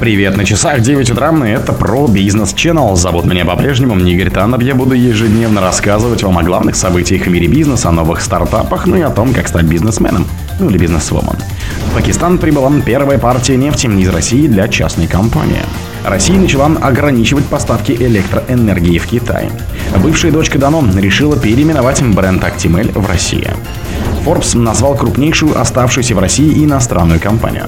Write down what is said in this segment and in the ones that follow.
Привет, на часах 9 утра, и это про бизнес Channel. Зовут меня по-прежнему Игорь Таннер. Я буду ежедневно рассказывать вам о главных событиях в мире бизнеса, о новых стартапах, ну и о том, как стать бизнесменом, ну или бизнесвумен. В Пакистан прибыла первая партия нефти из России для частной компании. Россия начала ограничивать поставки электроэнергии в Китай. Бывшая дочка Дано решила переименовать бренд Actimel в России. Forbes назвал крупнейшую оставшуюся в России иностранную компанию.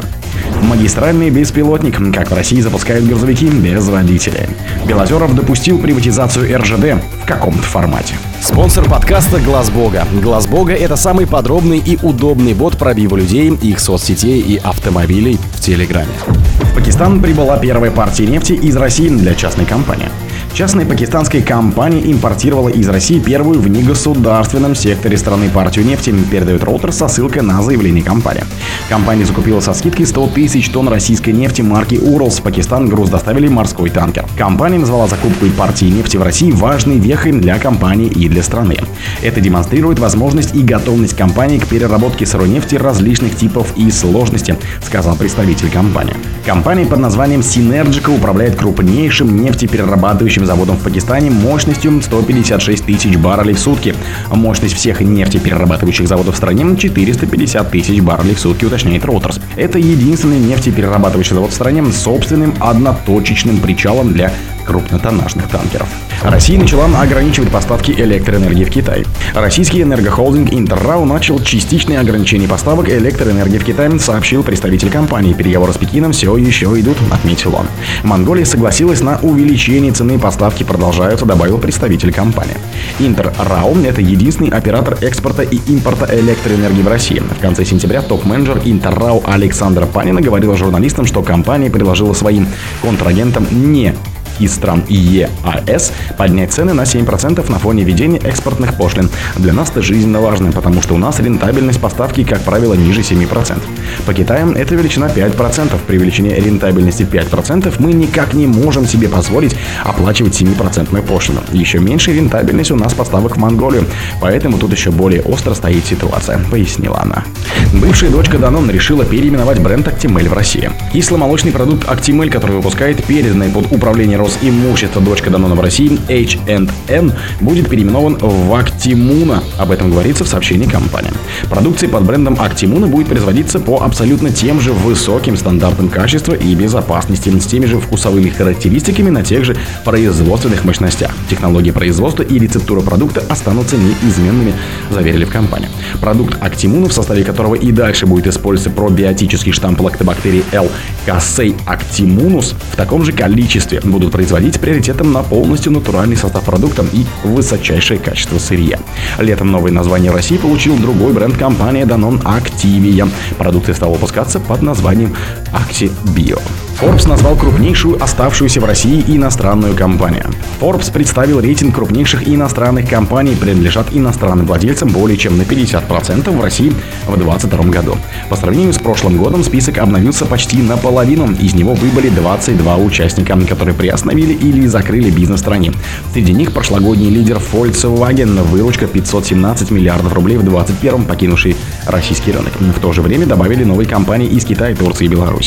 Магистральный беспилотник, как в России запускают грузовики без водителя. Белозеров допустил приватизацию РЖД в каком-то формате. Спонсор подкаста Глаз Бога. Глаз Бога это самый подробный и удобный бот пробива людей, их соцсетей и автомобилей в Телеграме. В Пакистан прибыла первая партия нефти из России для частной компании. Частная пакистанская компания импортировала из России первую в негосударственном секторе страны партию нефти, передает Роутер со ссылкой на заявление компании. Компания закупила со скидкой 100 тысяч тонн российской нефти марки «Уралс». В Пакистан груз доставили морской танкер. Компания назвала закупку партии нефти в России важной вехой для компании и для страны. Это демонстрирует возможность и готовность компании к переработке сырой нефти различных типов и сложности, сказал представитель компании. Компания под названием Synergica управляет крупнейшим нефтеперерабатывающим заводом в Пакистане мощностью 156 тысяч баррелей в сутки. Мощность всех нефтеперерабатывающих заводов в стране 450 тысяч баррелей в сутки, уточняет Reuters. Это единственный нефтеперерабатывающий завод в стране с собственным одноточечным причалом для крупнотоннажных танкеров. Россия начала ограничивать поставки электроэнергии в Китай. Российский энергохолдинг Интеррау начал частичные ограничения поставок электроэнергии в Китай, сообщил представитель компании. Переговоры с Пекином все еще идут, отметил он. Монголия согласилась на увеличение цены поставки продолжаются, добавил представитель компании. Интеррау – это единственный оператор экспорта и импорта электроэнергии в России. В конце сентября топ-менеджер Интеррау Александр Панина говорил журналистам, что компания предложила своим контрагентам не из стран ЕАС поднять цены на 7% на фоне введения экспортных пошлин. Для нас это жизненно важно, потому что у нас рентабельность поставки, как правило, ниже 7%. По Китаю это величина 5%. При величине рентабельности 5% мы никак не можем себе позволить оплачивать 7% пошлину. Еще меньше рентабельность у нас поставок в Монголию, поэтому тут еще более остро стоит ситуация, пояснила она. Бывшая дочка Данон решила переименовать бренд Actimel в России. Кисломолочный продукт Actimel, который выпускает переданный под управление Росимущества дочка Данона в России H&N будет переименован в Actimuna. Об этом говорится в сообщении компании. Продукция под брендом Actimuna будет производиться по абсолютно тем же высоким стандартам качества и безопасности, с теми же вкусовыми характеристиками на тех же производственных мощностях. Технологии производства и рецептура продукта останутся неизменными, заверили в компании. Продукт Actimuna, в составе которого и дальше будет использоваться пробиотический штамп лактобактерий L. Casei actimunus в таком же количестве будут производить приоритетом на полностью натуральный состав продукта и высочайшее качество сырья. Летом новое название России получил другой бренд компании Danone Activia. Продукты стал выпускаться под названием ActiBio. Forbes назвал крупнейшую оставшуюся в России иностранную компанию. Forbes представил рейтинг крупнейших иностранных компаний, принадлежат иностранным владельцам более чем на 50% в России в 2022 году. По сравнению с прошлым годом список обновился почти наполовину. Из него выбыли 22 участника, которые приостановили или закрыли бизнес в стране. Среди них прошлогодний лидер Volkswagen, выручка 517 миллиардов рублей в 2021 покинувший российский рынок. В то же время добавили новые компании из Китая, Турции и Беларуси.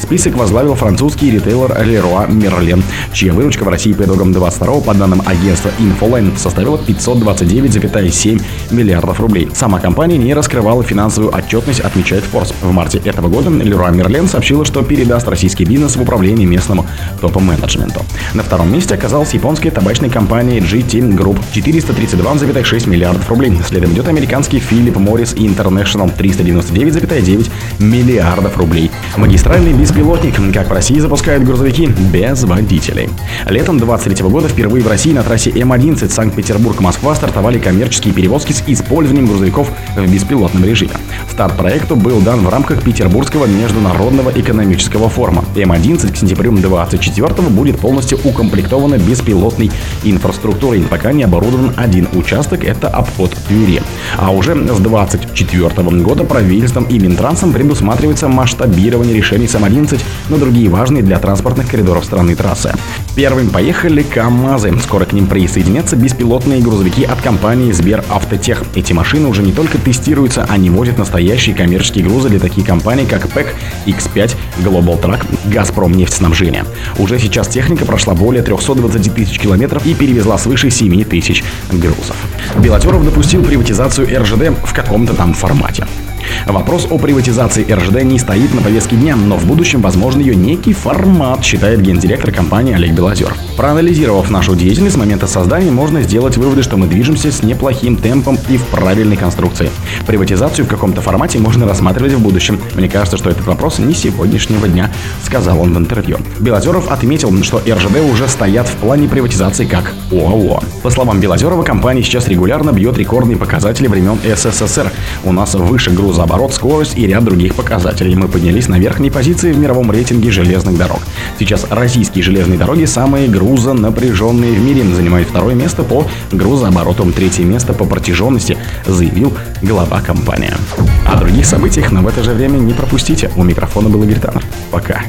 Список возглавил возглавил французский ритейлер Leroy Merlin, чья выручка в России по итогам 22 по данным агентства Infoline составила 529,7 миллиардов рублей. Сама компания не раскрывала финансовую отчетность, отмечает Forbes. В марте этого года Leroy Merlin сообщила, что передаст российский бизнес в управление местному топ-менеджменту. На втором месте оказалась японская табачная компания GT Group 432,6 миллиардов рублей. Следом идет американский Philip Morris International 399,9 миллиардов рублей. Магистральный беспилотник как в России запускают грузовики без водителей. Летом 23 года впервые в России на трассе М11 Санкт-Петербург-Москва стартовали коммерческие перевозки с использованием грузовиков в беспилотном режиме. Старт проекту был дан в рамках Петербургского международного экономического форума. М11 к сентябрю 24 будет полностью укомплектована беспилотной инфраструктурой. Пока не оборудован один участок, это обход Твери. А уже с 24 года правительством и Минтрансом предусматривается масштабирование решений САМ-11 на другие важные для транспортных коридоров страны трассы. Первым поехали КАМАЗы. Скоро к ним присоединятся беспилотные грузовики от компании Сберавтотех. Эти машины уже не только тестируются, они возят настоящие коммерческие грузы для таких компаний, как ПЭК, X5, Global Truck, Газпром нефтеснабжение. Уже сейчас техника прошла более 320 тысяч километров и перевезла свыше 7 тысяч грузов. Белотеров допустил приватизацию РЖД в каком-то там формате. Вопрос о приватизации РЖД не стоит на повестке дня, но в будущем возможен ее некий формат, считает гендиректор компании Олег Белозер. Проанализировав нашу деятельность с момента создания, можно сделать выводы, что мы движемся с неплохим темпом и в правильной конструкции. Приватизацию в каком-то формате можно рассматривать в будущем. Мне кажется, что этот вопрос не сегодняшнего дня, сказал он в интервью. Белозеров отметил, что РЖД уже стоят в плане приватизации как ОАО. По словам Белозерова, компания сейчас регулярно бьет рекордные показатели времен СССР. У нас выше грузооборот, скорость и ряд других показателей. Мы поднялись на верхние позиции в мировом рейтинге железных дорог. Сейчас российские железные дороги самые грузонапряженные в мире, занимают второе место по грузообороту, третье место по протяженности, заявил глава компании. О других событиях, но в это же время не пропустите. У микрофона был Игорь Таннер. Пока.